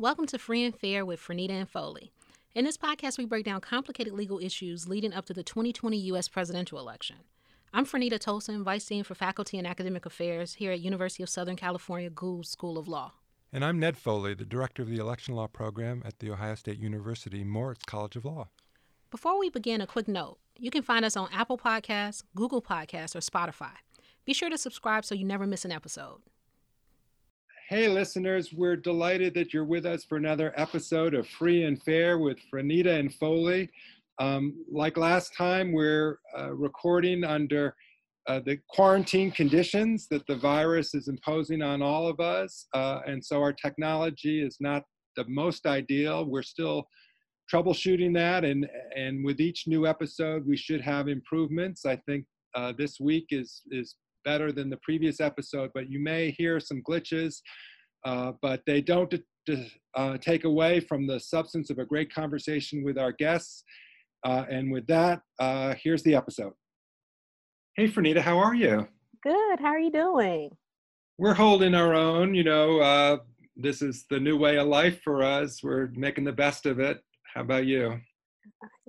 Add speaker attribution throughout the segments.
Speaker 1: Welcome to Free and Fair with Franita and Foley. In this podcast, we break down complicated legal issues leading up to the 2020 U.S. presidential election. I'm Franita Tolson, Vice Dean for Faculty and Academic Affairs here at University of Southern California Gould School of Law.
Speaker 2: And I'm Ned Foley, the Director of the Election Law Program at The Ohio State University Moritz College of Law.
Speaker 1: Before we begin, a quick note. You can find us on Apple Podcasts, Google Podcasts, or Spotify. Be sure to subscribe so you never miss an episode.
Speaker 3: Hey, listeners, we're delighted that you're with us for another episode of Free and Fair with Franita and Foley. Um, like last time, we're uh, recording under uh, the quarantine conditions that the virus is imposing on all of us. Uh, and so our technology is not the most ideal. We're still troubleshooting that. And, and with each new episode, we should have improvements. I think uh, this week is, is better than the previous episode, but you may hear some glitches, uh, but they don't uh, take away from the substance of a great conversation with our guests. Uh, and with that, uh, here's the episode. Hey, Franita, how are you?
Speaker 1: Good. How are you doing?
Speaker 3: We're holding our own. You know, uh, this is the new way of life for us. We're making the best of it. How about you?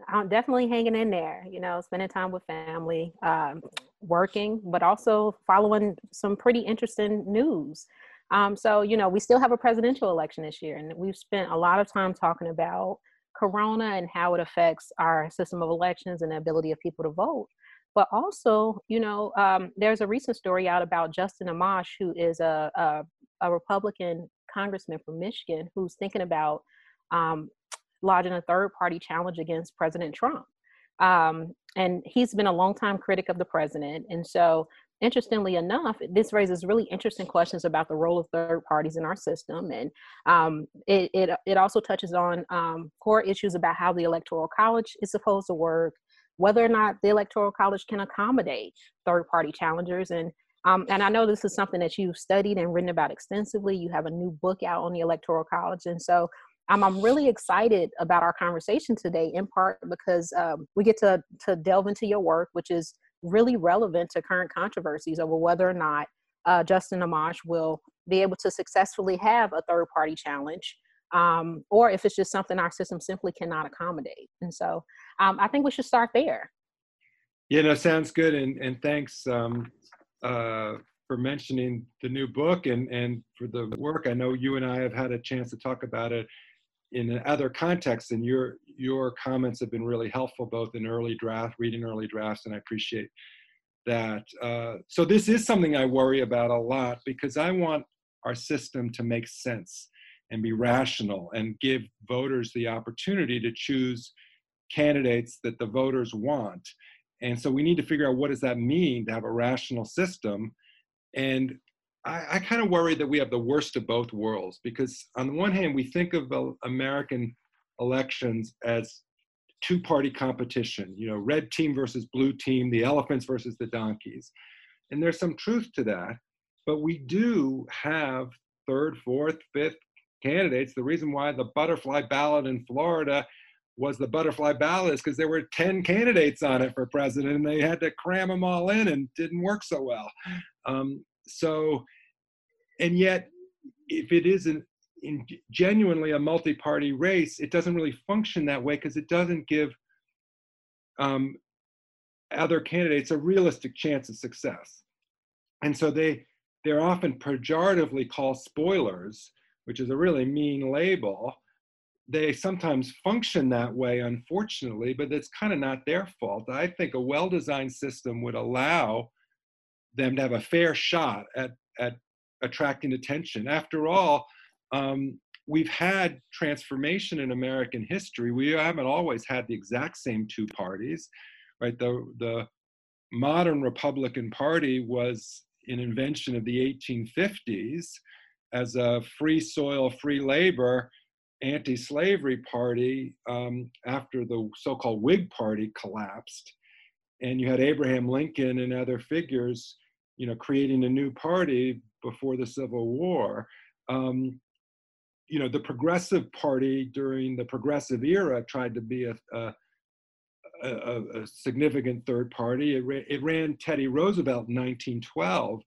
Speaker 1: I'm definitely hanging in there, you know, spending time with family, um, working, but also following some pretty interesting news. Um, so, you know, we still have a presidential election this year, and we've spent a lot of time talking about Corona and how it affects our system of elections and the ability of people to vote. But also, you know, um, there's a recent story out about Justin Amash, who is a, a, a Republican congressman from Michigan, who's thinking about um, lodging a third party challenge against President Trump. Um, and he's been a longtime critic of the president. And so, interestingly enough, this raises really interesting questions about the role of third parties in our system. And um, it, it, it, also touches on um, core issues about how the Electoral College is supposed to work, whether or not the Electoral College can accommodate third party challengers. And um, and I know this is something that you've studied and written about extensively. You have a new book out on the Electoral College. And so I'm really excited about our conversation today, in part because um, we get to, to delve into your work, which is really relevant to current controversies over whether or not uh, Justin Amash will be able to successfully have a third party challenge. Um, or if it's just something our system simply cannot accommodate. And so um, I think we should start there.
Speaker 3: Yeah, no, sounds good. And, and thanks um, uh, for mentioning the new book and, and for the work. I know you and I have had a chance to talk about it in other contexts and your your comments have been really helpful both in early draft reading early drafts and i appreciate that uh, so this is something i worry about a lot because i want our system to make sense and be rational and give voters the opportunity to choose candidates that the voters want. And so we need to figure out what does that mean to have a rational system? And I, I kind of worry that we have the worst of both worlds because, on the one hand, we think of American elections as two party competition, you know, red team versus blue team, the elephants versus the donkeys. And there's some truth to that. But we do have third, fourth, fifth candidates. The reason why the butterfly ballot in Florida was the butterfly ballot is because there were 10 candidates on it for president and they had to cram them all in and didn't work so well. Um, so, and yet, if it isn't in genuinely a multi-party race, it doesn't really function that way because it doesn't give um, other candidates a realistic chance of success. And so they they're often pejoratively called spoilers, which is a really mean label. They sometimes function that way, unfortunately, but it's kind of not their fault. I think a well-designed system would allow them to have a fair shot at, at attracting attention. After all, um, we've had transformation in American history. We haven't always had the exact same two parties, right? The, the modern Republican Party was an invention of the 1850s as a free soil, free labor, anti slavery party um, after the so called Whig Party collapsed. And you had Abraham Lincoln and other figures you know, creating a new party before the Civil War. Um, you know, the Progressive Party during the Progressive era tried to be a, a, a, a significant third party. It, ra- it, ran Teddy Roosevelt in 1912.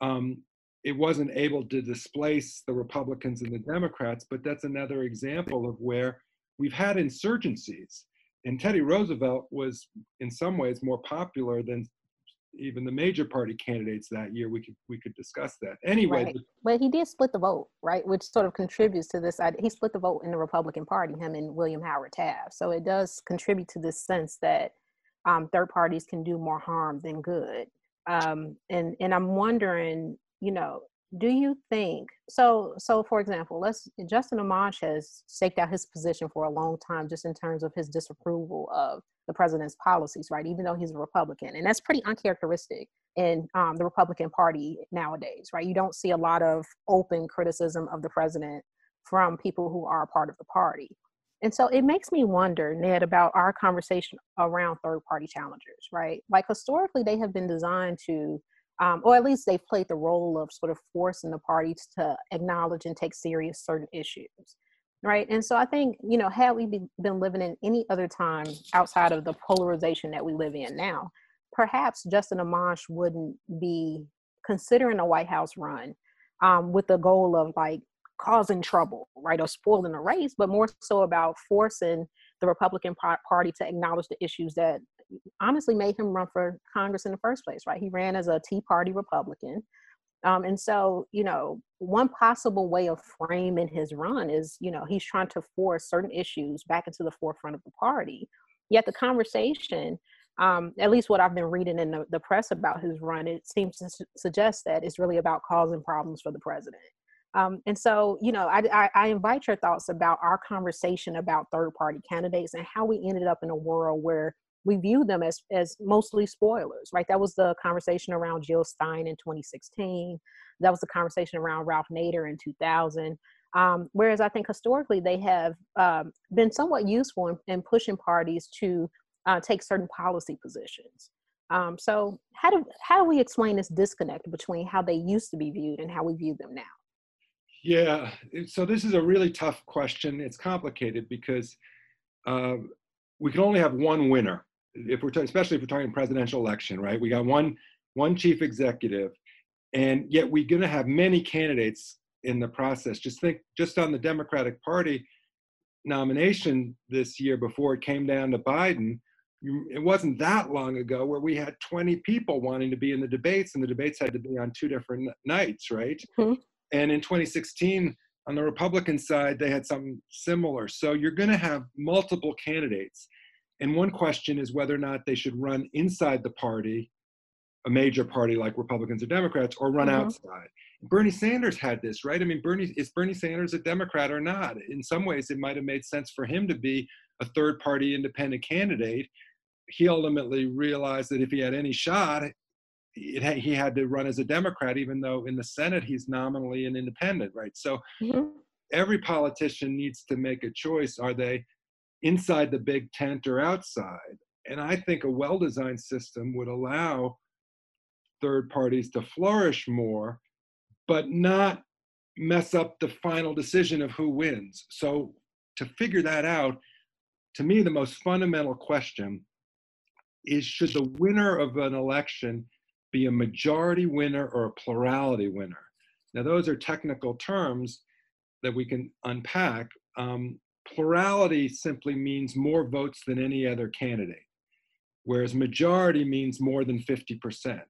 Speaker 3: Um, it wasn't able to displace the Republicans and the Democrats, but that's another example of where we've had insurgencies. And Teddy Roosevelt was, in some ways, more popular than even the major party candidates that year. We could we could discuss that anyway.
Speaker 1: Right. But he did split the vote, right? Which sort of contributes to this. He split the vote in the Republican Party, him and William Howard Taft. So it does contribute to this sense that um, third parties can do more harm than good. Um, and and I'm wondering, you know, do you think so so for example let's justin amash has staked out his position for a long time just in terms of his disapproval of the president's policies right? Even though he's a republican and that's pretty uncharacteristic in um, the republican party nowadays right? You don't see a lot of open criticism of the president from people who are part of the party. And so it makes me wonder ned about our conversation around third party challengers right? Like historically they have been designed to um, or at least they've played the role of sort of forcing the parties to acknowledge and take serious certain issues right? And so i think you know had we been living in any other time outside of the polarization that we live in now perhaps justin amash wouldn't be considering a white house run um, with the goal of like causing trouble right or spoiling the race but more so about forcing the republican party to acknowledge the issues that honestly made him run for Congress in the first place, right? He ran as a Tea Party Republican. Um, and so, you know, one possible way of framing his run is, you know, he's trying to force certain issues back into the forefront of the party. Yet the conversation, um, at least what I've been reading in the, the press about his run, it seems to su- suggest that it's really about causing problems for the president. Um, and so, you know, I, I, I, invite your thoughts about our conversation about third party candidates and how we ended up in a world where we view them as as mostly spoilers, right? That was the conversation around Jill Stein in 2016. That was the conversation around Ralph Nader in 2000. Um, whereas I think historically they have um, been somewhat useful in, in pushing parties to uh, take certain policy positions. Um, so how do how do we explain this disconnect between how they used to be viewed and how we view them now?
Speaker 3: Yeah, so this is a really tough question. It's complicated because uh, we can only have one winner if we're talking, especially if we're talking presidential election, right? We got one one chief executive, and yet we're going to have many candidates in the process. Just think, just on the Democratic Party nomination this year, before it came down to Biden, it wasn't that long ago where we had 20 people wanting to be in the debates, and the debates had to be on two different nights, right? Mm-hmm. And in 2016, on the Republican side, they had something similar. So you're going to have multiple candidates. And one question is whether or not they should run inside the party, a major party like Republicans or Democrats, or run mm-hmm. outside. Bernie Sanders had this, right? I mean, Bernie is Bernie Sanders a Democrat or not? In some ways, it might have made sense for him to be a third party independent candidate. He ultimately realized that if he had any shot, he had to run as a Democrat, even though in the Senate he's nominally an independent, right? So mm-hmm. every politician needs to make a choice. Are they inside the big tent or outside. And I think a well designed system would allow third parties to flourish more, but not mess up the final decision of who wins. So, to figure that out, to me, the most fundamental question is should the winner of an election be a majority winner or a plurality winner? Now, those are technical terms that we can unpack. Um, plurality simply means more votes than any other candidate, whereas majority means more than 50%.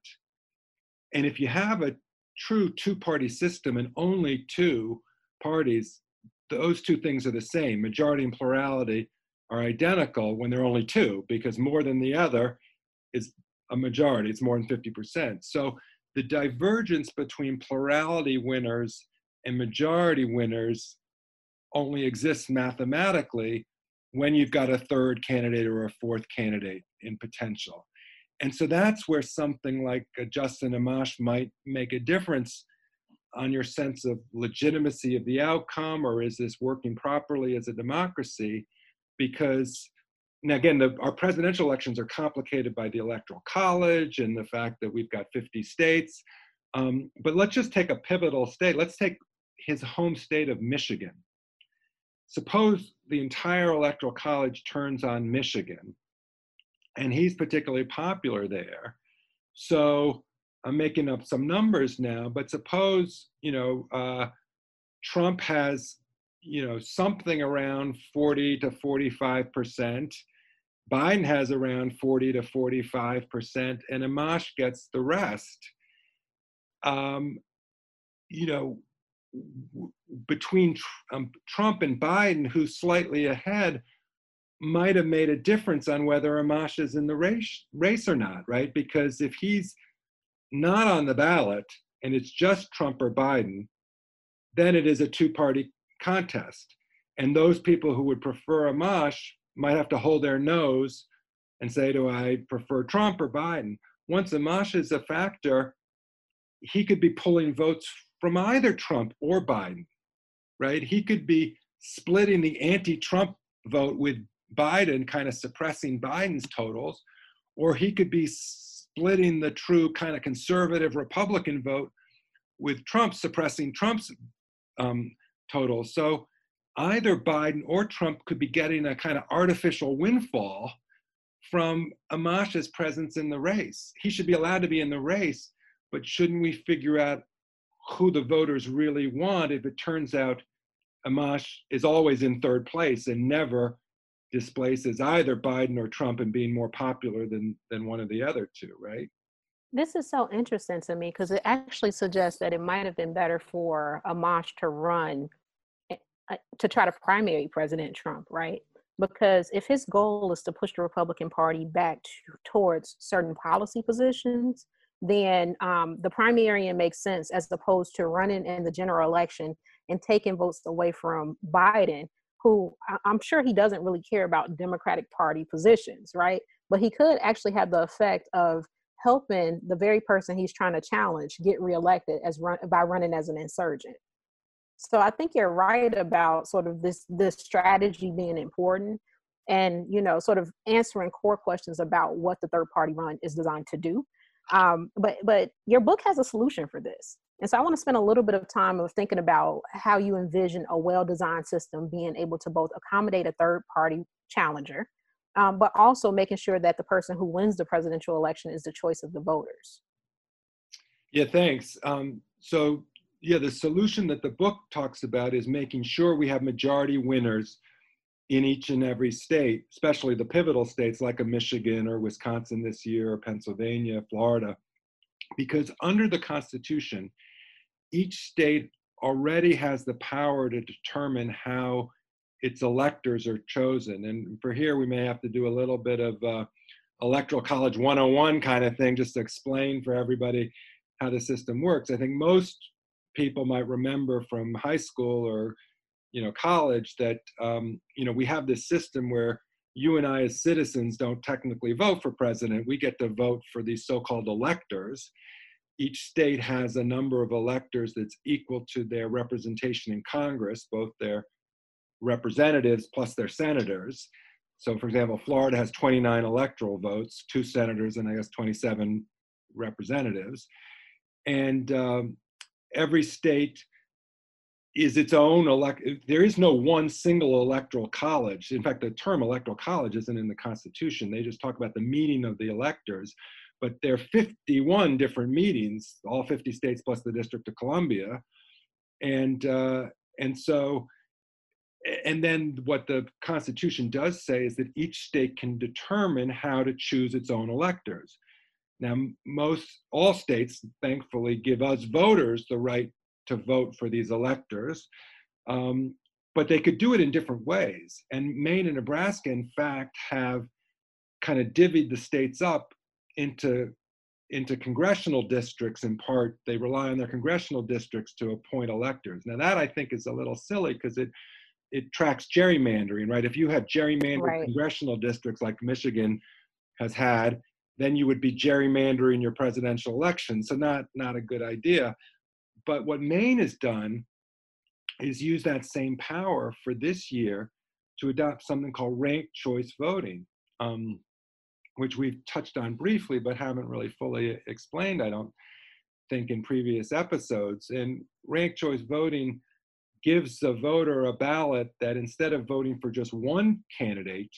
Speaker 3: And if you have a true two party system and only two parties, those two things are the same. Majority and plurality are identical when there are only two, because more than the other is a majority, it's more than 50%. So the divergence between plurality winners and majority winners only exists mathematically when you've got a third candidate or a fourth candidate in potential. And so that's where something like Justin Amash might make a difference on your sense of legitimacy of the outcome, or is this working properly as a democracy? Because now again, the, our presidential elections are complicated by the electoral college and the fact that we've got 50 states. Um, but let's just take a pivotal state. Let's take his home state of Michigan suppose the entire electoral college turns on Michigan, and he's particularly popular there. So I'm making up some numbers now, but suppose, you know, uh, Trump has, you know, something around 40 to 45 percent. Biden has around 40 to 45 percent, and Amash gets the rest. Um, you know, between um, Trump and Biden, who's slightly ahead, might have made a difference on whether Amash is in the race, race or not, right? Because if he's not on the ballot and it's just Trump or Biden, then it is a two party contest. And those people who would prefer Amash might have to hold their nose and say, Do I prefer Trump or Biden? Once Amash is a factor, he could be pulling votes from either Trump or Biden, right? He could be splitting the anti Trump vote with Biden, kind of suppressing Biden's totals, or he could be splitting the true kind of conservative Republican vote with Trump, suppressing Trump's um, totals. So either Biden or Trump could be getting a kind of artificial windfall from Amash's presence in the race. He should be allowed to be in the race, but shouldn't we figure out who the voters really want if it turns out Amash is always in third place and never displaces either Biden or Trump in being more popular than than one of the other two, right?
Speaker 1: This is so interesting to me because it actually suggests that it might have been better for Amash to run eh, uh, to try to primary President Trump, right? Because if his goal is to push the Republican Party back to, towards certain policy positions, then um, the primary makes sense as opposed to running in the general election and taking votes away from Biden, who I'm sure he doesn't really care about Democratic Party positions, right? But he could actually have the effect of helping the very person he's trying to challenge get reelected as run by running as an insurgent. So I think you're right about sort of this this strategy being important and you know sort of answering core questions about what the third party run is designed to do um, but but your book has a solution for this. And so i want to spend a little bit of time of thinking about how you envision a well-designed system being able to both accommodate a third party challenger um, but also making sure that the person who wins the presidential election is the choice of the voters.
Speaker 3: Yeah thanks. Um, so yeah the solution that the book talks about is making sure we have majority winners in each and every state, especially the pivotal states like a Michigan or Wisconsin this year, or Pennsylvania, Florida, because under the Constitution, each state already has the power to determine how its electors are chosen. And for here, we may have to do a little bit of uh, electoral college 101 kind of thing just to explain for everybody how the system works. I think most people might remember from high school or you know college that um, you know we have this system where you and I as citizens don't technically vote for president. We get to vote for these so-called electors. Each state has a number of electors that's equal to their representation in Congress, both their representatives plus their senators. So, for example, Florida has 29 electoral votes, two senators, and I guess 27 representatives. And um, every state is its own elect. There is no one single electoral college. In fact, the term electoral college isn't in the Constitution. They just talk about the meeting of the electors. But there are 51 different meetings, all 50 states plus the District of Columbia, and uh, and so, and then what the Constitution does say is that each state can determine how to choose its own electors. Now, most all states, thankfully, give us voters the right to vote for these electors. Um, but they could do it in different ways. And Maine and Nebraska, in fact, have kind of divvied the states up into into congressional districts in part they rely on their congressional districts to appoint electors now that i think is a little silly because it it tracks gerrymandering right if you have gerrymandered right. congressional districts like michigan has had then you would be gerrymandering your presidential election so not not a good idea but what Maine has done is use that same power for this year to adopt something called ranked choice voting, um, which we've touched on briefly but haven't really fully explained, I don't think, in previous episodes. And ranked choice voting gives the voter a ballot that instead of voting for just one candidate,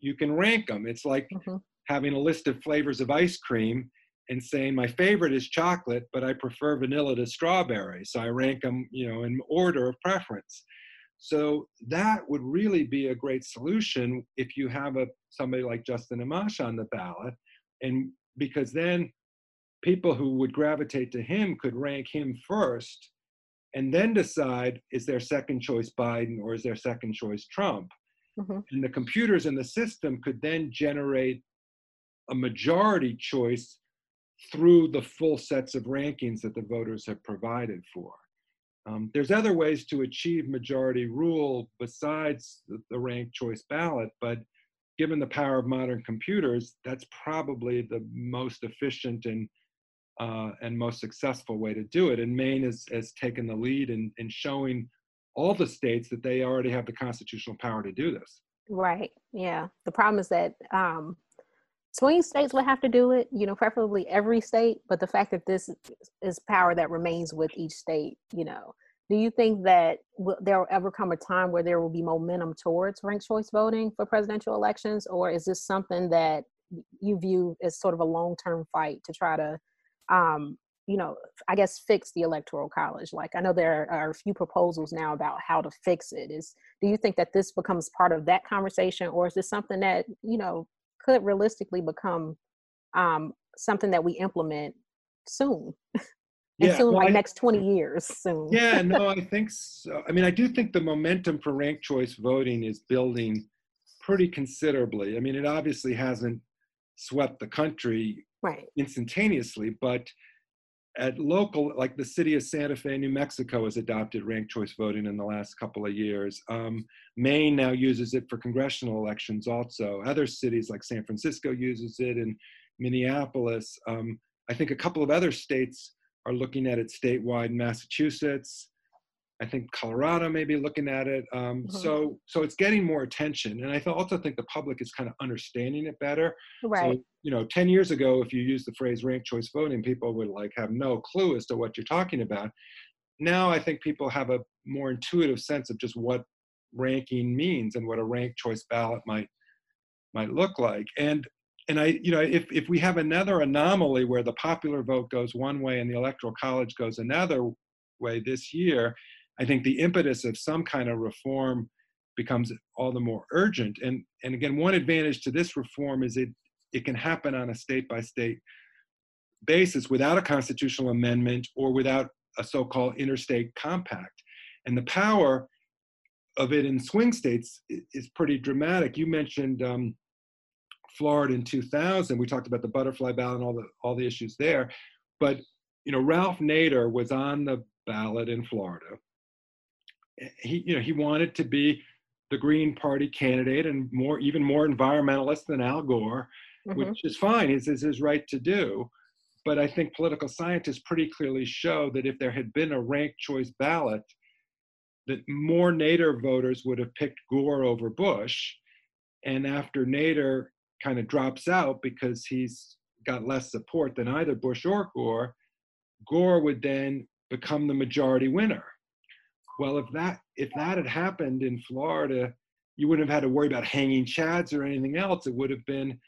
Speaker 3: you can rank them. It's like mm-hmm. having a list of flavors of ice cream and saying my favorite is chocolate, but I prefer vanilla to strawberry. So I rank them, you know, in order of preference. So that would really be a great solution if you have a somebody like Justin Amash on the ballot, and because then people who would gravitate to him could rank him first, and then decide is their second choice Biden or is their second choice Trump. Mm-hmm. And the computers in the system could then generate a majority choice through the full sets of rankings that the voters have provided for. Um, there's other ways to achieve majority rule besides the, ranked choice ballot, but given the power of modern computers, that's probably the most efficient and uh, and most successful way to do it. And Maine has, has taken the lead in, in showing all the states that they already have the constitutional power to do this.
Speaker 1: Right. Yeah. The problem is that um, swing states would have to do it, you know, preferably every state. But the fact that this is power that remains with each state, you know, do you think that will, there will ever come a time where there will be momentum towards ranked choice voting for presidential elections, or is this something that you view as sort of a long-term fight to try to, um, you know, I guess fix the electoral college? Like I know there are a few proposals now about how to fix it. Is do you think that this becomes part of that conversation, or is this something that you know could realistically become um, something that we implement soon. and yeah, soon, well, like I, next 20 years soon.
Speaker 3: yeah, no, I think so. I mean, I do think the momentum for ranked choice voting is building pretty considerably. I mean, it obviously hasn't swept the country
Speaker 1: right.
Speaker 3: instantaneously, but at local, like the city of Santa Fe, New Mexico has adopted ranked choice voting in the last couple of years. Um, Maine now uses it for congressional elections also. Other cities like San Francisco uses it and Minneapolis. Um, I think a couple of other states are looking at it statewide. Massachusetts, I think Colorado may be looking at it. Um, mm-hmm. So, so it's getting more attention, and I th- also think the public is kind of understanding it better.
Speaker 1: Right.
Speaker 3: So, you know, ten years ago, if you used the phrase ranked choice voting, people would like have no clue as to what you're talking about. Now, I think people have a more intuitive sense of just what ranking means and what a ranked choice ballot might might look like. And and I, you know, if if we have another anomaly where the popular vote goes one way and the electoral college goes another way this year I think the impetus of some kind of reform becomes all the more urgent. And, and again, one advantage to this reform is it, it can happen on a state by state basis without a constitutional amendment or without a so called interstate compact. And the power of it in swing states is pretty dramatic. You mentioned um, Florida in 2000. We talked about the butterfly ballot and all the all the issues there, but you know Ralph Nader was on the ballot in Florida, he you know he wanted to be the Green Party candidate and more even more environmentalist than Al Gore, mm-hmm. which is fine. It's, it's his right to do. But I think political scientists pretty clearly show that if there had been a ranked choice ballot, that more Nader voters would have picked Gore over Bush. And after Nader kind of drops out because he's got less support than either Bush or Gore, Gore would then become the majority winner. Well, if that if that had happened in Florida, you wouldn't have had to worry about hanging chads or anything else. It would have been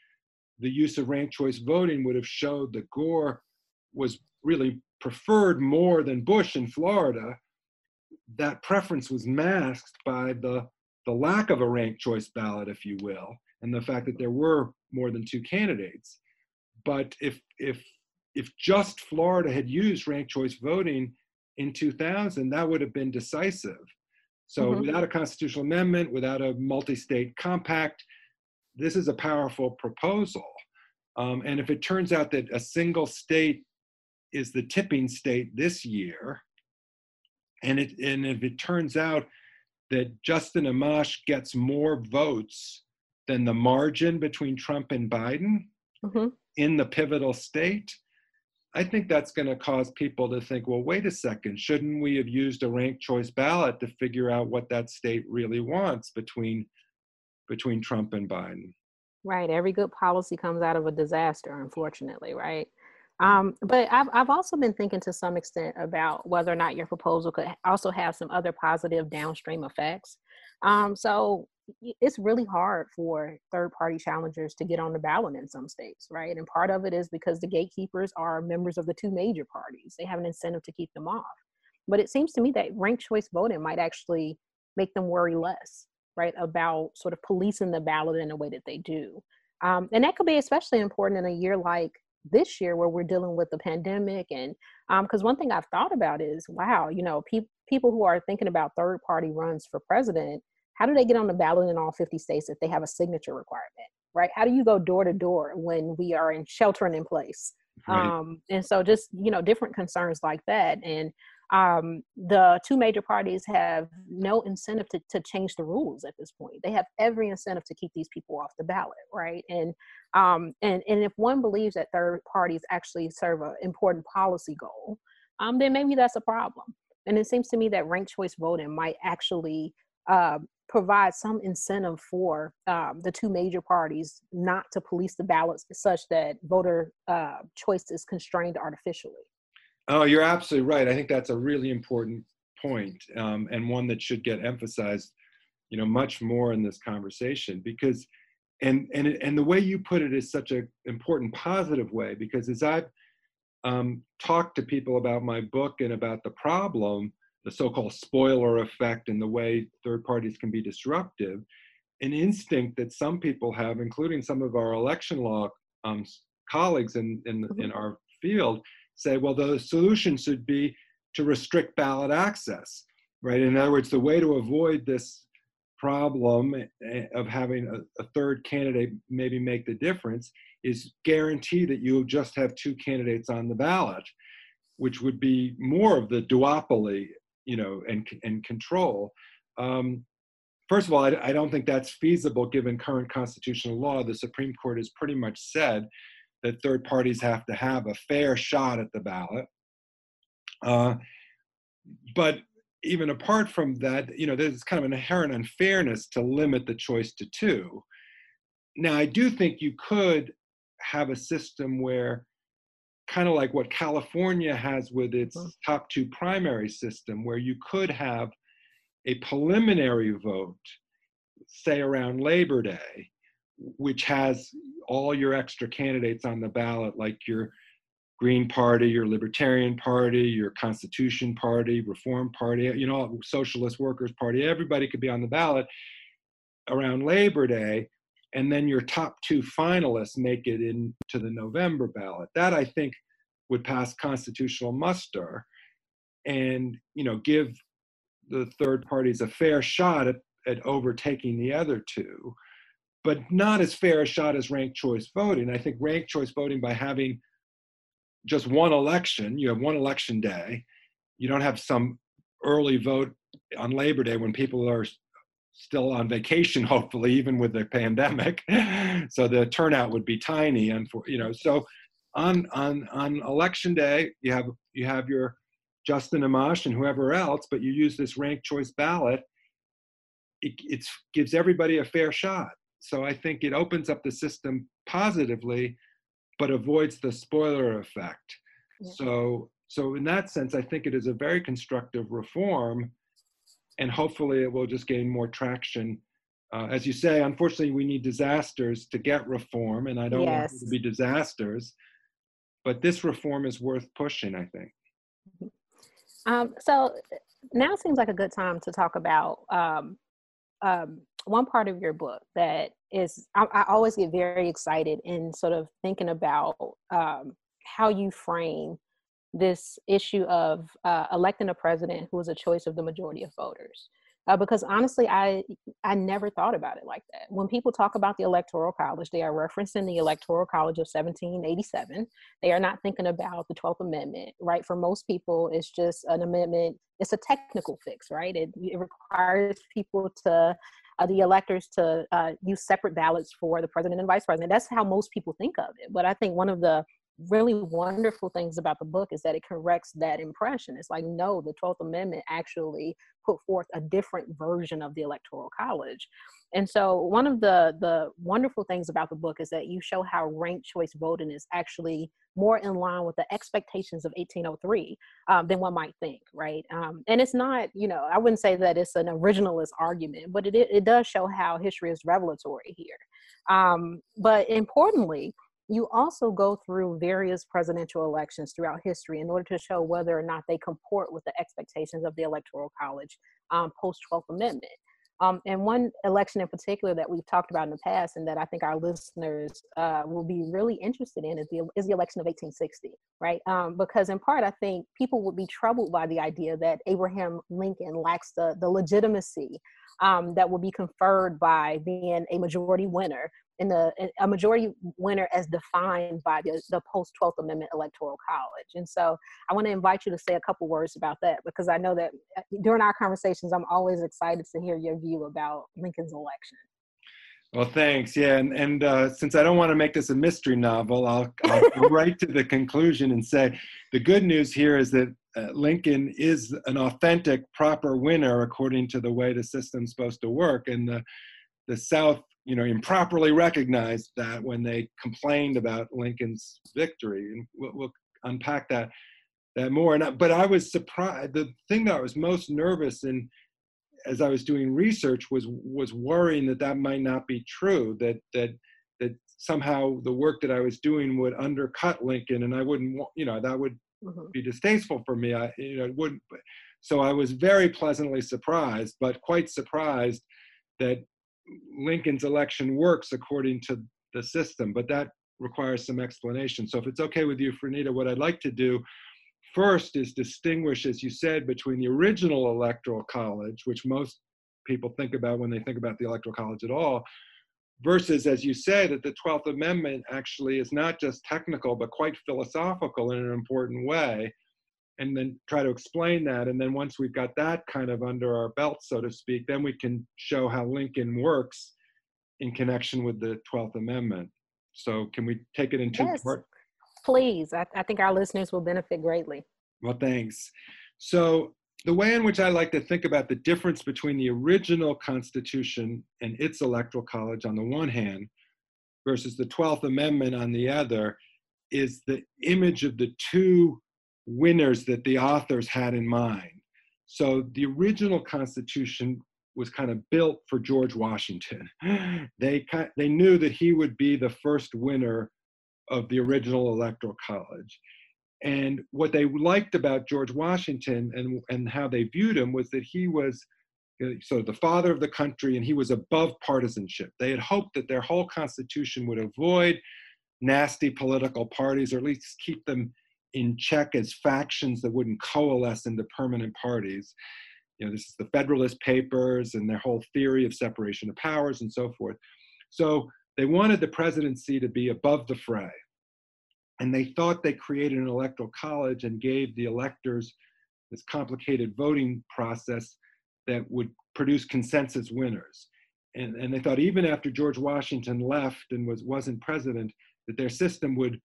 Speaker 3: the use of ranked choice voting would have showed that Gore was really preferred more than Bush in Florida. That preference was masked by the the lack of a ranked choice ballot, if you will, and the fact that there were more than two candidates. But if if if just Florida had used ranked choice voting, in 2000, that would have been decisive. So mm-hmm. without a constitutional amendment, without a multi-state compact, this is a powerful proposal. Um, and if it turns out that a single state is the tipping state this year, and it and if it turns out that Justin Amash gets more votes than the margin between Trump and Biden mm-hmm. in the pivotal state, I think that's going to cause people to think, well, wait a second, shouldn't we have used a ranked choice ballot to figure out what that state really wants between between Trump and Biden?
Speaker 1: Right. Every good policy comes out of a disaster, unfortunately, right? Um, but I've, I've also been thinking to some extent about whether or not your proposal could also have some other positive downstream effects. Um, so it's really hard for third party challengers to get on the ballot in some states, right? And part of it is because the gatekeepers are members of the two major parties. They have an incentive to keep them off. But it seems to me that ranked choice voting might actually make them worry less, right, about sort of policing the ballot in the way that they do. Um, and that could be especially important in a year like this year where we're dealing with the pandemic and because um, one thing i've thought about is wow you know pe- people who are thinking about third party runs for president how do they get on the ballot in all 50 states if they have a signature requirement right? How do you go door to door when we are in sheltering in place? Right. um, and so just you know different concerns like that. And um, the two major parties have no incentive to, to change the rules at this point. They have every incentive to keep these people off the ballot right? And um, and and if one believes that third parties actually serve an important policy goal um, then maybe that's a problem. And it seems to me that ranked choice voting might actually uh, provide some incentive for um, the two major parties not to police the ballots such that voter uh, choice is constrained artificially.
Speaker 3: Oh, you're absolutely right. I think that's a really important point, um, and one that should get emphasized, you know, much more in this conversation because, and and and the way you put it is such an important positive way because as I've um, talked to people about my book and about the problem, the so-called spoiler effect and the way third parties can be disruptive, an instinct that some people have, including some of our election law um, colleagues in, in, mm-hmm. in our field, say, well, the solution should be to restrict ballot access, right? In other words, the way to avoid this problem eh, of having a, a, third candidate maybe make the difference is guarantee that you'll just have two candidates on the ballot, which would be more of the duopoly you know, and, and control. Um, first of all, I, I, don't think that's feasible given current constitutional law. The Supreme Court has pretty much said that third parties have to have a fair shot at the ballot. Uh, but even apart from that, you know, there's kind of an inherent unfairness to limit the choice to two. Now, I do think you could have a system where kind of like what California has with its mm-hmm. top two primary system, where you could have a preliminary vote, say around Labor Day, which has all your extra candidates on the ballot, like your Green Party, your Libertarian Party, your Constitution Party, Reform Party, you know, Socialist Workers Party, everybody could be on the ballot around Labor Day and then your top two finalists make it into the November ballot. That I think would pass constitutional muster and you know give the third parties a fair shot at, at overtaking the other two but not as fair a shot as ranked choice voting i think ranked choice voting by having just one election you have one election day you don't have some early vote on labor day when people are still on vacation, hopefully, even with the pandemic. so the turnout would be tiny, and for you know, so on on on election day, you have you have your Justin Amash and whoever else, but you use this ranked choice ballot. It it's, gives everybody a fair shot. So I think it opens up the system positively, but avoids the spoiler effect. Yeah. So so in that sense, I think it is a very constructive reform and hopefully it will just gain more traction. Uh, as you say, unfortunately, we need disasters to get reform, and I don't yes. want it to be disasters. But this reform is worth pushing, I think.
Speaker 1: Um, so now seems like a good time to talk about um, um, one part of your book that is I, I, always get very excited in sort of thinking about um, how you frame this issue of uh, electing a president who is a choice of the majority of voters. Uh, because honestly, I I never thought about it like that. When people talk about the Electoral College, they are referencing the Electoral College of 1787. They are not thinking about the 12th Amendment, right? For most people, it's just an amendment. It's a technical fix, right? It, it requires people to uh, the electors to uh, use separate ballots for the president and vice president. That's how most people think of it. But I think one of the really wonderful things about the book is that it corrects that impression. It's like, no, the 12th Amendment actually put forth a different version of the Electoral College. And so one of the the wonderful things about the book is that you show how ranked choice voting is actually more in line with the expectations of 1803 um, than one might think, right? Um, and it's not, you know, I wouldn't say that it's an originalist argument, but it, it does show how history is revelatory here. Um, but importantly, you also go through various presidential elections throughout history in order to show whether or not they comport with the expectations of the Electoral College um, post 12th Amendment. Um, and one election in particular that we've talked about in the past and that I think our listeners uh, will be really interested in is the, is the election of 1860, right? Um, because in part, I think people would be troubled by the idea that Abraham Lincoln lacks the, the legitimacy um, that will be conferred by being a majority winner in the a majority winner as defined by the, the post 12th amendment electoral college. And so i want to invite you to say a couple words about that because i know that uh, during our conversations i'm always excited to hear your view about lincoln's election
Speaker 3: well, thanks. Yeah, and and uh, since I don't want to make this a mystery novel, I'll, I'll go right to the conclusion and say the good news here is that uh, Lincoln is an authentic, proper winner according to the way the system's supposed to work, and the the South you know, improperly recognized that when they complained about Lincoln's victory. And we'll, we'll unpack that that more. And but I was surprised. The thing that I was most nervous in as I was doing research was was worrying that that might not be true. That that that somehow the work that I was doing would undercut Lincoln, and I wouldn't want, you know, that would mm-hmm. be distasteful for me. I, you know, it wouldn't. So I was very pleasantly surprised, but quite surprised that Lincoln's election works according to the system, but that requires some explanation. So if it's okay with you, Franita, what I'd like to do first is distinguish, as you said, between the original electoral college, which most people think about when they think about the electoral college at all, versus, as you say, that the 12th Amendment actually is not just technical, but quite philosophical in an important way and then try to explain that. And then once we've got that kind of under our belt, so to speak, then we can show how Lincoln works in connection with the 12th Amendment. So can we take it in two yes, parts?
Speaker 1: Please. I, I think our listeners will benefit greatly.
Speaker 3: Well, thanks. So the way in which I like to think about the difference between the original Constitution and its electoral college on the one hand versus the 12th Amendment on the other is the image of the two winners that the authors had in mind. So the original Constitution was kind of built for George Washington. They, they knew that he would be the first winner of the original Electoral College. And what they liked about George Washington and, and how they viewed him was that he was sort of the father of the country and he was above partisanship. They had hoped that their whole constitution would avoid nasty political parties or at least keep them in check as factions that wouldn't coalesce into permanent parties. You know, this is the Federalist Papers and their whole theory of separation of powers and so forth. So they wanted the presidency to be above the fray. And they thought they created an electoral college and gave the electors this complicated voting process that would produce consensus winners. And, and they thought even after George Washington left and was, wasn't president, that their system would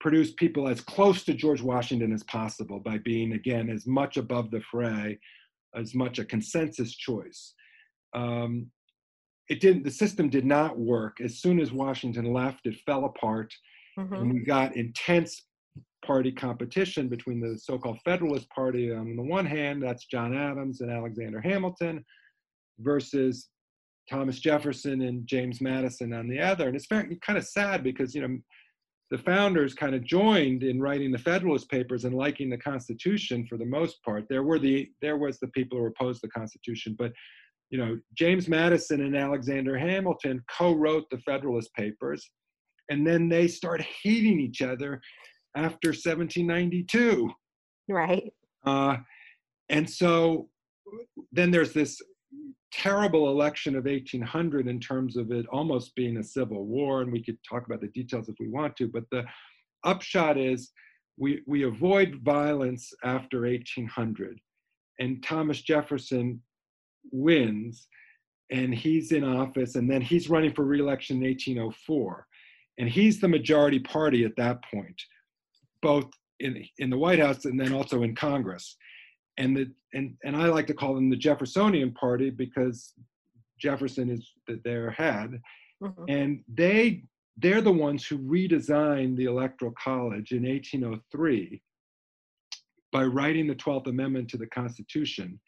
Speaker 3: produce people as close to George Washington as possible by being, again, as much above the fray, as much a consensus choice. Um, it didn't, the system did not work. As soon as Washington left, it fell apart. Mm-hmm. And we got intense party competition between the so-called Federalist Party on the one hand, that's John Adams and Alexander Hamilton, versus Thomas Jefferson and James Madison on the other. And it's very kind of sad because you know the founders kind of joined in writing the Federalist Papers and liking the Constitution for the most part. There were the there was the people who opposed the Constitution, but you know James Madison and Alexander Hamilton co-wrote the Federalist Papers, and then they start hating each other after 1792.
Speaker 1: Right.
Speaker 3: Uh, and so then there's this terrible election of 1800 in terms of it almost being a civil war, and we could talk about the details if we want to, but the upshot is we, we avoid violence after 1800. And Thomas Jefferson wins, and he's in office, and then he's running for reelection in 1804. And he's the majority party at that point, both in, in the White House and then also in Congress. And, the, and, and I like to call them the Jeffersonian Party because Jefferson is their head. Mm-hmm. And they, they're the ones who redesigned the Electoral College in 1803 by writing the 12th Amendment to the Constitution.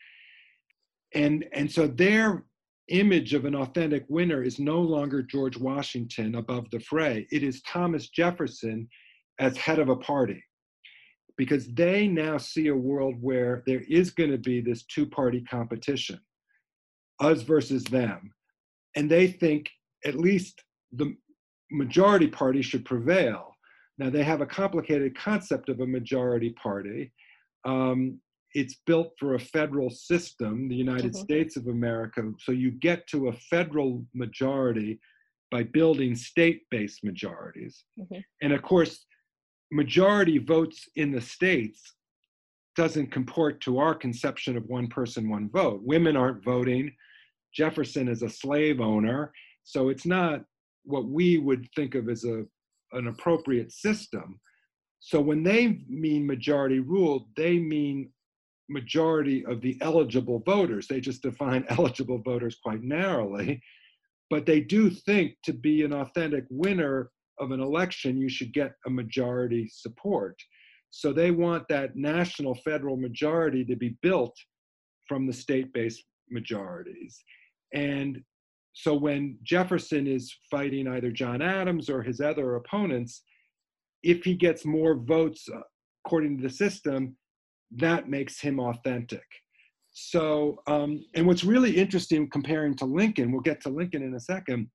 Speaker 3: And, and so their image of an authentic winner is no longer George Washington above the fray. It is Thomas Jefferson as head of a party. Because they now see a world where there is going to be this two party competition, us versus them. And they think at least the majority party should prevail. Now, they have a complicated concept of a majority party. Um, it's built for a federal system, the United mm-hmm. States of America. So you get to a federal majority by building state based majorities. Mm-hmm. And of course, majority votes in the states doesn't comport to our conception of one person, one vote. Women aren't voting. Jefferson is a slave owner. So it's not what we would think of as a, an appropriate system. So when they mean majority rule, they mean majority of the eligible voters. They just define eligible voters quite narrowly. But they do think to be an authentic winner of an election, you should get a majority support. So they want that national federal majority to be built from the state based majorities. And so when Jefferson is fighting either John Adams or his other opponents, if he gets more votes uh, according to the system, that makes him authentic. So, um, and what's really interesting comparing to Lincoln, we'll get to Lincoln in a second.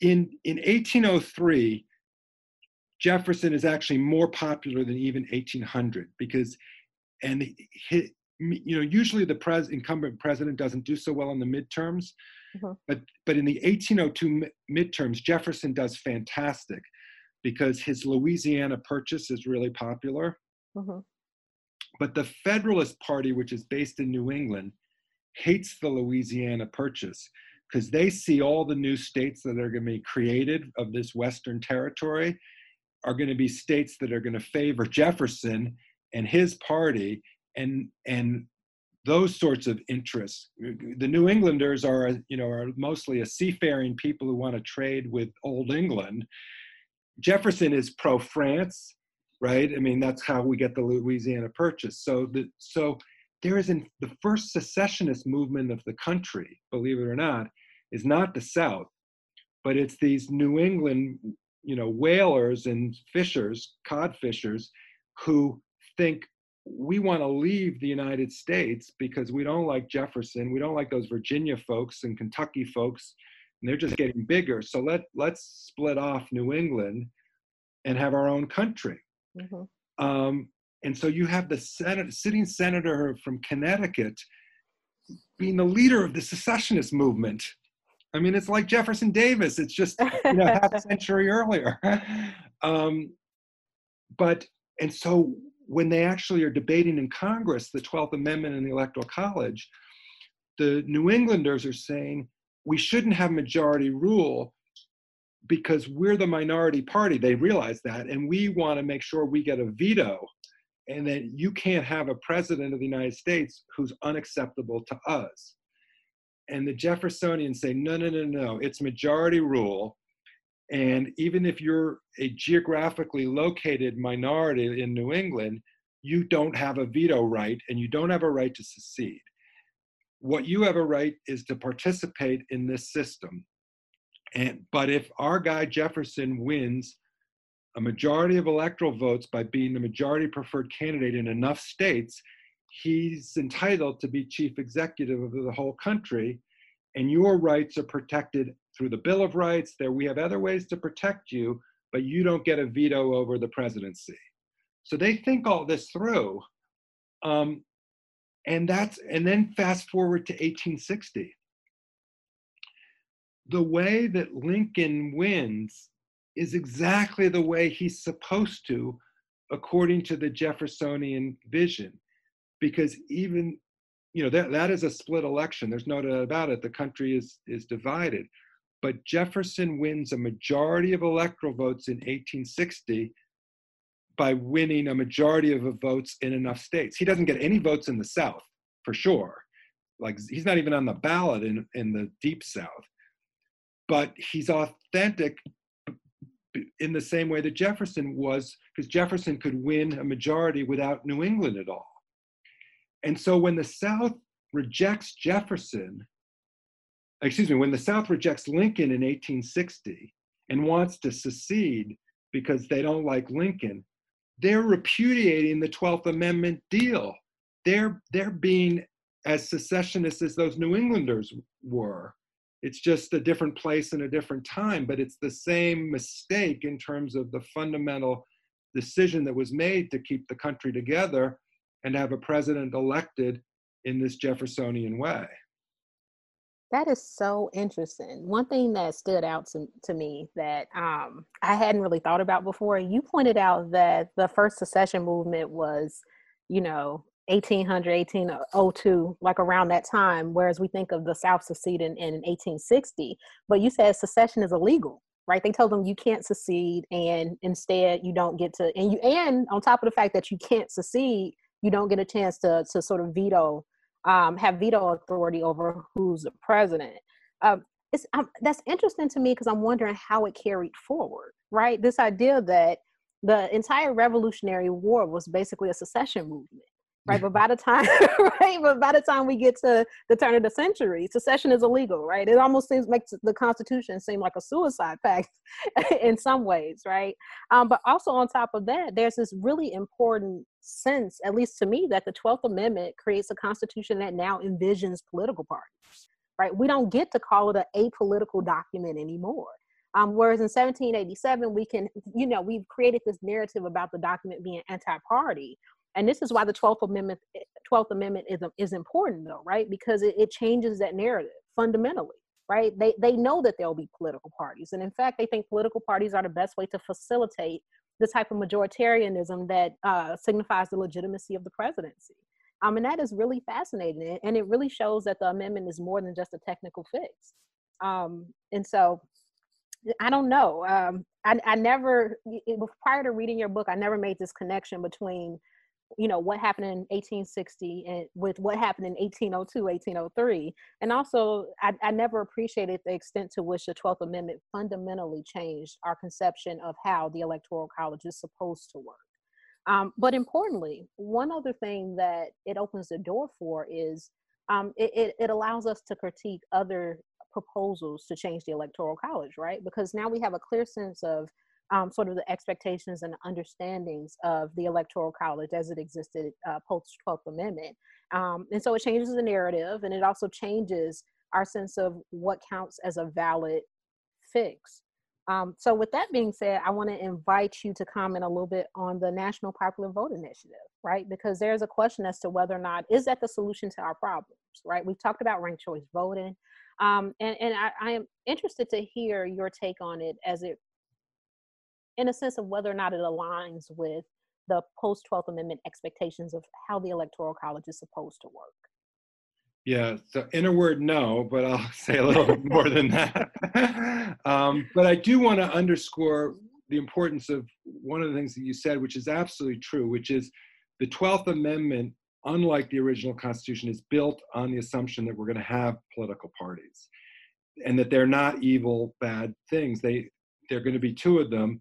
Speaker 3: In, in 1803, Jefferson is actually more popular than even 1800 because, and he, you know, usually the pres, incumbent president doesn't do so well in the midterms, mm-hmm. but but in the 1802 midterms, Jefferson does fantastic because his Louisiana Purchase is really popular. Mm-hmm. But the Federalist Party, which is based in New England, hates the Louisiana Purchase because they see all the new states that are going to be created of this Western territory are going to be states that are going to favor Jefferson and his party and and those sorts of interests. The New Englanders are, you know, are mostly a seafaring people who want to trade with Old England. Jefferson is pro-France right? I mean, that's how we get the Louisiana Purchase. So the so there is in the first secessionist movement of the country, believe it or not, is not the South, but it's these New England, you know, whalers and fishers, cod fishers, who think we want to leave the United States because we don't like Jefferson, we don't like those Virginia folks and Kentucky folks, and they're just getting bigger. So let let's split off New England and have our own country. Mm-hmm. Um, and so you have the Senate, sitting senator from Connecticut being the leader of the secessionist movement. I mean, it's like Jefferson Davis. It's just you know half a century earlier. Um, but and so when they actually are debating in Congress the 12th Amendment and the Electoral College, the New Englanders are saying we shouldn't have majority rule because we're the minority party. They realize that, and we want to make sure we get a veto, and that you can't have a president of the United States who's unacceptable to us. And the Jeffersonians say, no, no, no, no, it's majority rule. And even if you're a geographically located minority in New England, you don't have a veto right and you don't have a right to secede. What you have a right is to participate in this system and, but if our guy Jefferson wins a majority of electoral votes by being the majority preferred candidate in enough states, he's entitled to be chief executive of the whole country. And your rights are protected through the Bill of Rights. There, we have other ways to protect you, but you don't get a veto over the presidency. So they think all this through. Um, and that's and then fast forward to 1860 the way that Lincoln wins is exactly the way he's supposed to, according to the Jeffersonian vision. Because even, you know, that, that is a split election. There's no doubt about it. The country is, is divided. but Jefferson wins a majority of electoral votes in 1860 by winning a majority of votes in enough states. He doesn't get any votes in the South, for sure. Like he's not even on the ballot in, in the deep South. But he's authentic in the same way that Jefferson was, because Jefferson could win a majority without New England at all. And so when the South rejects Jefferson, excuse me, when the South rejects Lincoln in 1860 and wants to secede because they don't like Lincoln, they're repudiating the 12th Amendment deal. They're, they're being as secessionists as those New Englanders were. It's just a different place and a different time, but it's the same mistake in terms of the fundamental decision that was made to keep the country together and have a president elected in this Jeffersonian way.
Speaker 1: That is so interesting. One thing that stood out to, to me that um, I hadn't really thought about before, you pointed out that the first secession movement was, you know, 1800, 1802, like around that time, whereas we think of the South seceding in 1860. But you said secession is illegal, right? They told them you can't secede, and instead you don't get to, and you, and on top of the fact that you can't secede, you don't get a chance to to sort of veto um, have veto authority over who's the president. Um, it's um, that's interesting to me because I'm wondering how it carried forward, right? This idea that the entire Revolutionary War was basically a secession movement, right? but by the time, right, but by the time we get to the turn of the century, secession is illegal, right? It almost seems makes the Constitution seem like a suicide pact in some ways, right? Um, but also on top of that, there's this really important sense, at least to me, that the Twelfth Amendment creates a constitution that now envisions political parties, right? We don't get to call it a apolitical document anymore. Um, whereas in 1787, we can, you know, we've created this narrative about the document being anti-party, and this is why the 12th amendment 12th amendment is, is important though right? Because it, it changes that narrative fundamentally right? They they know that there'll be political parties. And in fact they think political parties are the best way to facilitate the type of majoritarianism that uh, signifies the legitimacy of the presidency. Um, and that is really fascinating and it really shows that the amendment is more than just a technical fix. Um, and so I don't know. Um, I, I never, it, prior to reading your book, I never made this connection between you know what happened in 1860 and with what happened in 1802 1803 and also I, I, never appreciated the extent to which the 12th amendment fundamentally changed our conception of how the electoral college is supposed to work. Um, but importantly one other thing that it opens the door for is um, it, it, it allows us to critique other proposals to change the electoral college right? Because now we have a clear sense of um, sort of the expectations and understandings of the electoral college as it existed uh, post 12th amendment um, and so it changes the narrative and it also changes our sense of what counts as a valid fix. Um, so with that being said i want to invite you to comment a little bit on the national popular vote initiative right? Because there's a question as to whether or not is that the solution to our problems right? We've talked about ranked choice voting um, and, and I, I am interested to hear your take on it as it in a sense of whether or not it aligns with the post 12th Amendment expectations of how the Electoral College is supposed to work.
Speaker 3: Yeah, so in a word, no, but I'll say a little bit more than that. um, but I do want to underscore the importance of one of the things that you said, which is absolutely true, which is the 12th Amendment, unlike the original Constitution, is built on the assumption that we're going to have political parties and that they're not evil, bad things. They, they're going to be two of them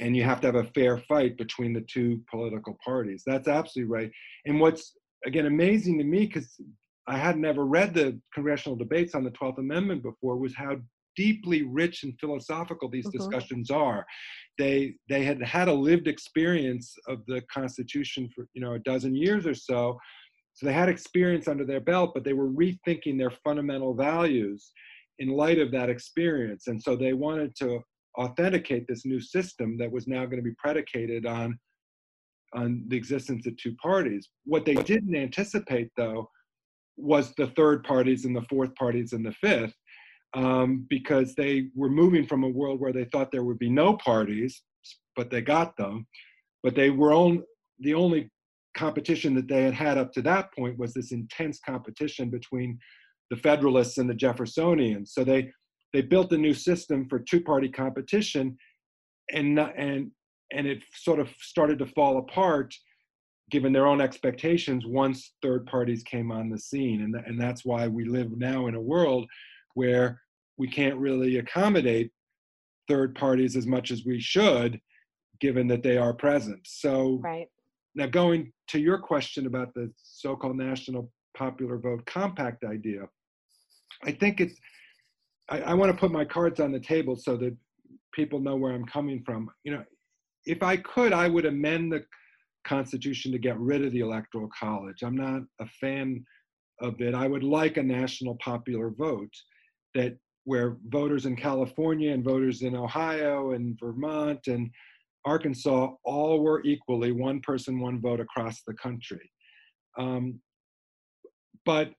Speaker 3: and you have to have a fair fight between the two political parties. That's absolutely right. And what's again amazing to me, because I had never read the congressional debates on the 12th Amendment before, was how deeply rich and philosophical these mm-hmm. discussions are. They they had had a lived experience of the Constitution for you know a dozen years or so, so they had experience under their belt, but they were rethinking their fundamental values in light of that experience, and so they wanted to authenticate this new system that was now going to be predicated on on the existence of two parties. What they didn't anticipate, though, was the third parties and the fourth parties and the fifth, um, because they were moving from a world where they thought there would be no parties, but they got them. But they were on the only competition that they had had up to that point was this intense competition between the Federalists and the Jeffersonians. So they they built a new system for two-party competition, and and and it sort of started to fall apart given their own expectations once third parties came on the scene. And, th- and that's why we live now in a world where we can't really accommodate third parties as much as we should given that they are present. So
Speaker 1: right.
Speaker 3: now going to your question about the so-called national popular vote compact idea i think it's i, I want to put my cards on the table so that people know where i'm coming from. You know if i could i would amend the constitution to get rid of the electoral college. I'm not a fan of it. I would like a national popular vote that where voters in california and voters in ohio and vermont and arkansas all were equally one person one vote across the country. Um, but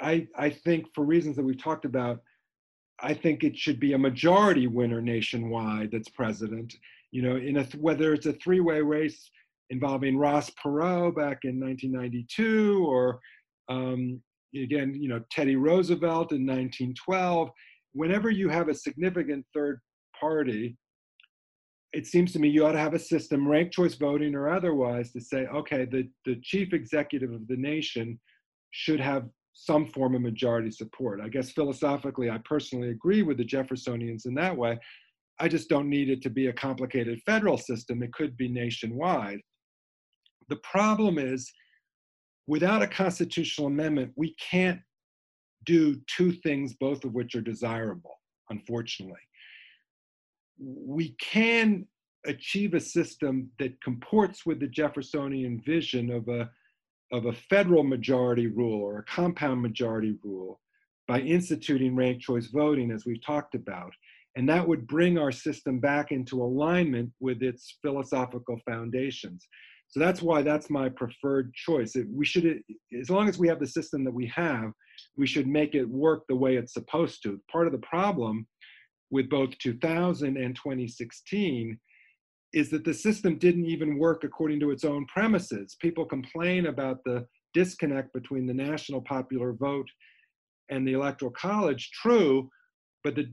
Speaker 3: I, I think for reasons that we've talked about, I think it should be a majority winner nationwide that's president. You know, in a whether it's a three-way race involving Ross Perot back in 1992, or um, again, you know, Teddy Roosevelt in 1912. Whenever you have a significant third party, it seems to me you ought to have a system, ranked choice voting or otherwise, to say, okay, the, the chief executive of the nation should have some form of majority support. I guess philosophically, I personally agree with the Jeffersonians in that way. I just don't need it to be a complicated federal system. It could be nationwide. The problem is, without a constitutional amendment, we can't do two things, both of which are desirable, unfortunately. We can achieve a system that comports with the Jeffersonian vision of a of a federal majority rule or a compound majority rule by instituting ranked choice voting, as we've talked about. And that would bring our system back into alignment with its philosophical foundations. So that's why that's my preferred choice. we should, as long as we have the system that we have, we should make it work the way it's supposed to. Part of the problem with both 2000 and 2016 is that the system didn't even work according to its own premises. People complain about the disconnect between the national popular vote and the electoral college. True, but the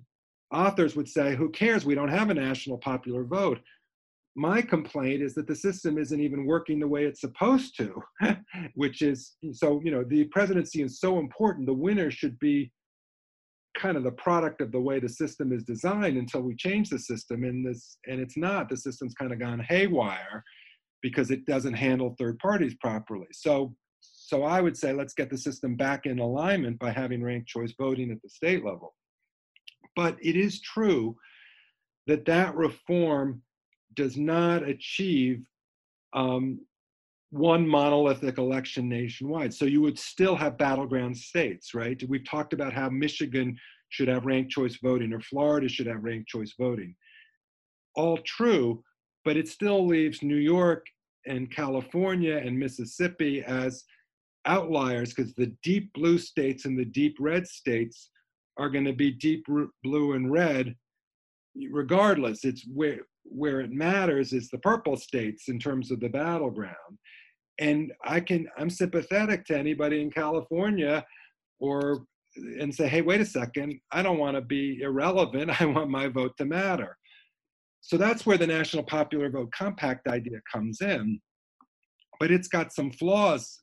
Speaker 3: authors would say, who cares? We don't have a national popular vote. My complaint is that the system isn't even working the way it's supposed to, which is so, you know, the presidency is so important. The winner should be kind of the product of the way the system is designed until we change the system and this and it's not. The system's kind of gone haywire because it doesn't handle third parties properly. So so i would say let's get the system back in alignment by having ranked choice voting at the state level. But it is true that that reform does not achieve um, one monolithic election nationwide. So you would still have battleground states, right? We've talked about how Michigan should have ranked choice voting or Florida should have ranked choice voting. All true, but it still leaves New York and California and Mississippi as outliers because the deep blue states and the deep red states are going to be deep blue and red regardless. It's where where it matters is the purple states in terms of the battleground and i can i'm sympathetic to anybody in california or and say hey wait a second. I don't want to be irrelevant. I want my vote to matter. So that's where the national popular vote compact idea comes in. But it's got some flaws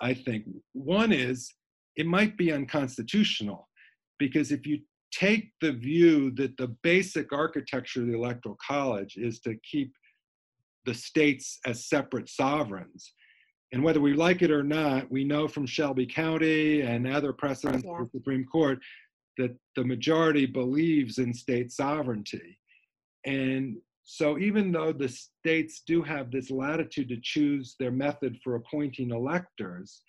Speaker 3: i think. One is it might be unconstitutional because if you take the view that the basic architecture of the electoral college is to keep the states as separate sovereigns and whether we like it or not, we know from Shelby County and other precedents yeah. of the Supreme Court that the majority believes in state sovereignty. And so, even though the states do have this latitude to choose their method for appointing electors,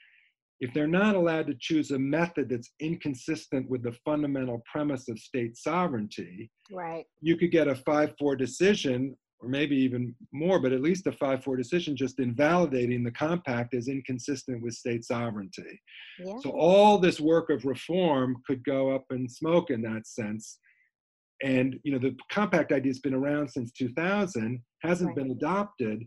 Speaker 3: if they're not allowed to choose a method that's inconsistent with the fundamental premise of state sovereignty,
Speaker 1: right.
Speaker 3: you could get a 5 4 decision or maybe even more, but at least a 5 4 decision just invalidating the compact as inconsistent with state sovereignty. Yeah. So all this work of reform could go up in smoke in that sense. And you know the compact idea has been around since 2000, hasn't right. been adopted,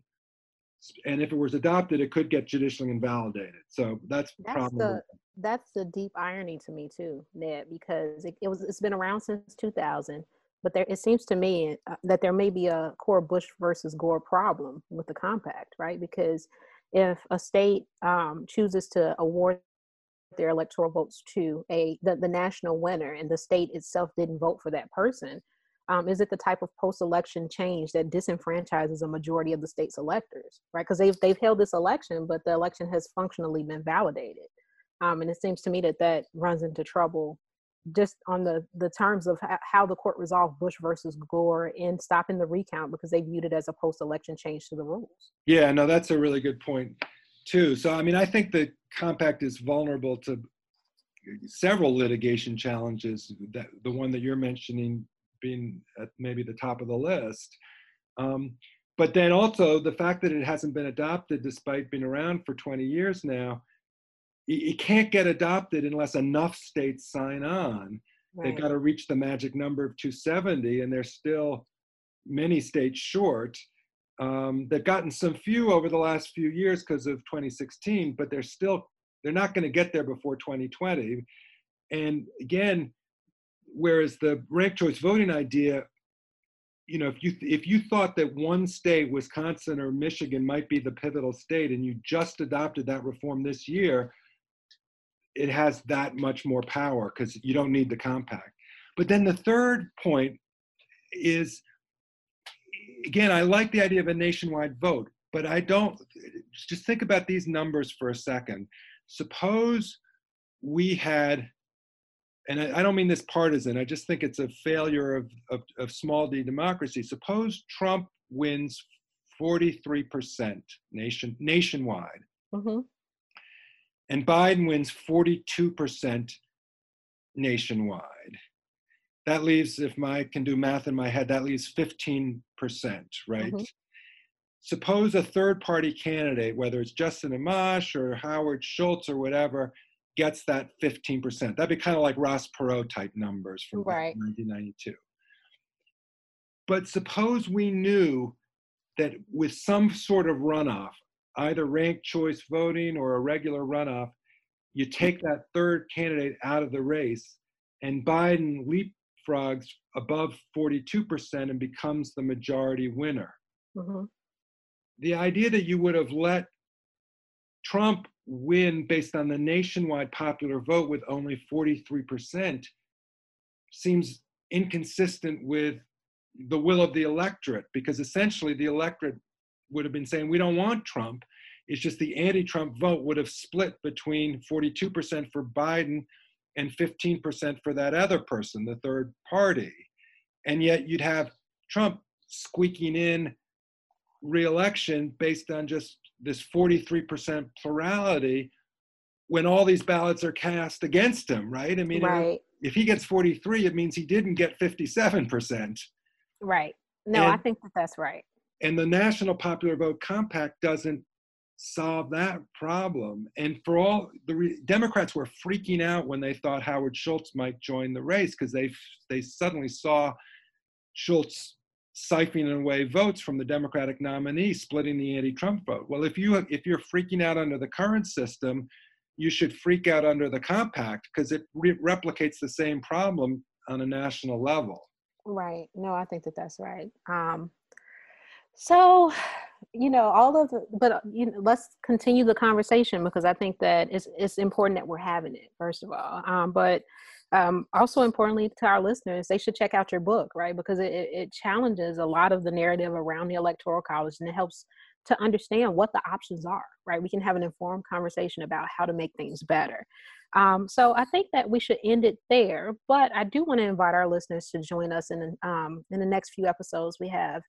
Speaker 3: and if it was adopted, it could get judicially invalidated. So that's,
Speaker 1: that's the that's the deep irony to me too, Ned, because it, it was it's been around since 2000, but there it seems to me uh, that there may be a core Bush versus Gore problem with the compact, right? Because if a state um, chooses to award their electoral votes to a the, the national winner and the state itself didn't vote for that person um, is it the type of post-election change that disenfranchises a majority of the state's electors right because they've, they've held this election but the election has functionally been validated um, and it seems to me that that runs into trouble just on the the terms of how the court resolved bush versus gore in stopping the recount because they viewed it as a post-election change to the rules
Speaker 3: yeah no that's a really good point too so i mean i think the compact is vulnerable to several litigation challenges that the one that you're mentioning being at maybe the top of the list. Um, but then also the fact that it hasn't been adopted despite being around for 20 years now, it, can't get adopted unless enough states sign on. Right. They've got to reach the magic number of 270, and they're still many states short. Um, they've gotten some few over the last few years because of 2016, but they're still they're not going to get there before 2020. And again, whereas the ranked choice voting idea you know if you if you thought that one state wisconsin or michigan might be the pivotal state and you just adopted that reform this year it has that much more power because you don't need the compact but then the third point is again i like the idea of a nationwide vote but i don't just think about these numbers for a second suppose we had and I, I, don't mean this partisan, I just think it's a failure of, of, of small d democracy. Suppose Trump wins 43% nation, nationwide, mm-hmm. And Biden wins 42% nationwide. That leaves, if I can do math in my head, that leaves 15%, right? Mm-hmm. Suppose a third party candidate, whether it's Justin Amash or Howard Schultz or whatever, gets that 15%. That'd be kind of like Ross Perot type numbers from right. 1992. But suppose we knew that with some sort of runoff, either ranked choice voting or a regular runoff, you take that third candidate out of the race and Biden leapfrogs above 42% and becomes the majority winner. Mm-hmm. The idea that you would have let Trump win based on the nationwide popular vote with only 43% seems inconsistent with the will of the electorate because essentially the electorate would have been saying we don't want Trump. It's just the anti-Trump vote would have split between 42% for Biden and 15% for that other person, the third party. And yet you'd have Trump squeaking in reelection based on just this 43% plurality when all these ballots are cast against him, right? I mean, right. if he gets 43, it means he didn't get 57%.
Speaker 1: Right. No, and, I think that that's right.
Speaker 3: And the National Popular Vote Compact doesn't solve that problem. And for all the re- Democrats were freaking out when they thought Howard Schultz might join the race because they they suddenly saw Schultz siphoning away votes from the Democratic nominee, splitting the anti-Trump vote. Well, if you if you're freaking out under the current system, you should freak out under the compact because it re- replicates the same problem on a national level.
Speaker 1: Right. No, I think that that's right. Um, so, you know, all of the, but you know, let's continue the conversation because I think that it's it's important that we're having it first of all. Um, but um, also importantly to our listeners they should check out your book right? Because it, it challenges a lot of the narrative around the electoral college and it helps to understand what the options are right? We can have an informed conversation about how to make things better. Um, so i think that we should end it there but i do want to invite our listeners to join us in um, in the next few episodes we have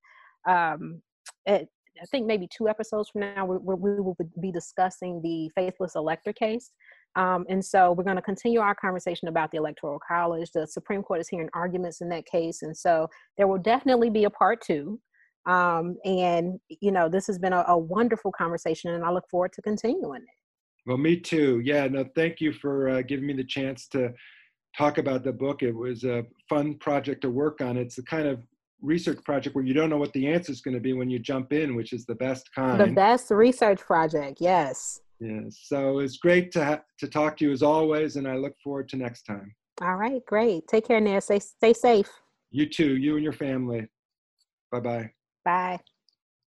Speaker 1: um, at, I think maybe two episodes from now, we, we will be discussing the faithless elector case. Um, and so we're going to continue our conversation about the Electoral College. The Supreme Court is hearing arguments in that case. And so there will definitely be a part two. Um, and, you know, this has been a, a wonderful conversation, and I look forward to continuing it.
Speaker 3: Well, me too. Yeah, no, thank you for uh, giving me the chance to talk about the book. It was a fun project to work on. It's the kind of research project where you don't know what the answer is going to be when you jump in, which is the best kind.
Speaker 1: The best research project, yes
Speaker 3: Yeah, so it's great to ha- to talk to you as always, and I look forward to next time.
Speaker 1: All right, great. Take care, Nair. Stay stay safe.
Speaker 3: You too, you and your family. Bye bye.
Speaker 1: Bye.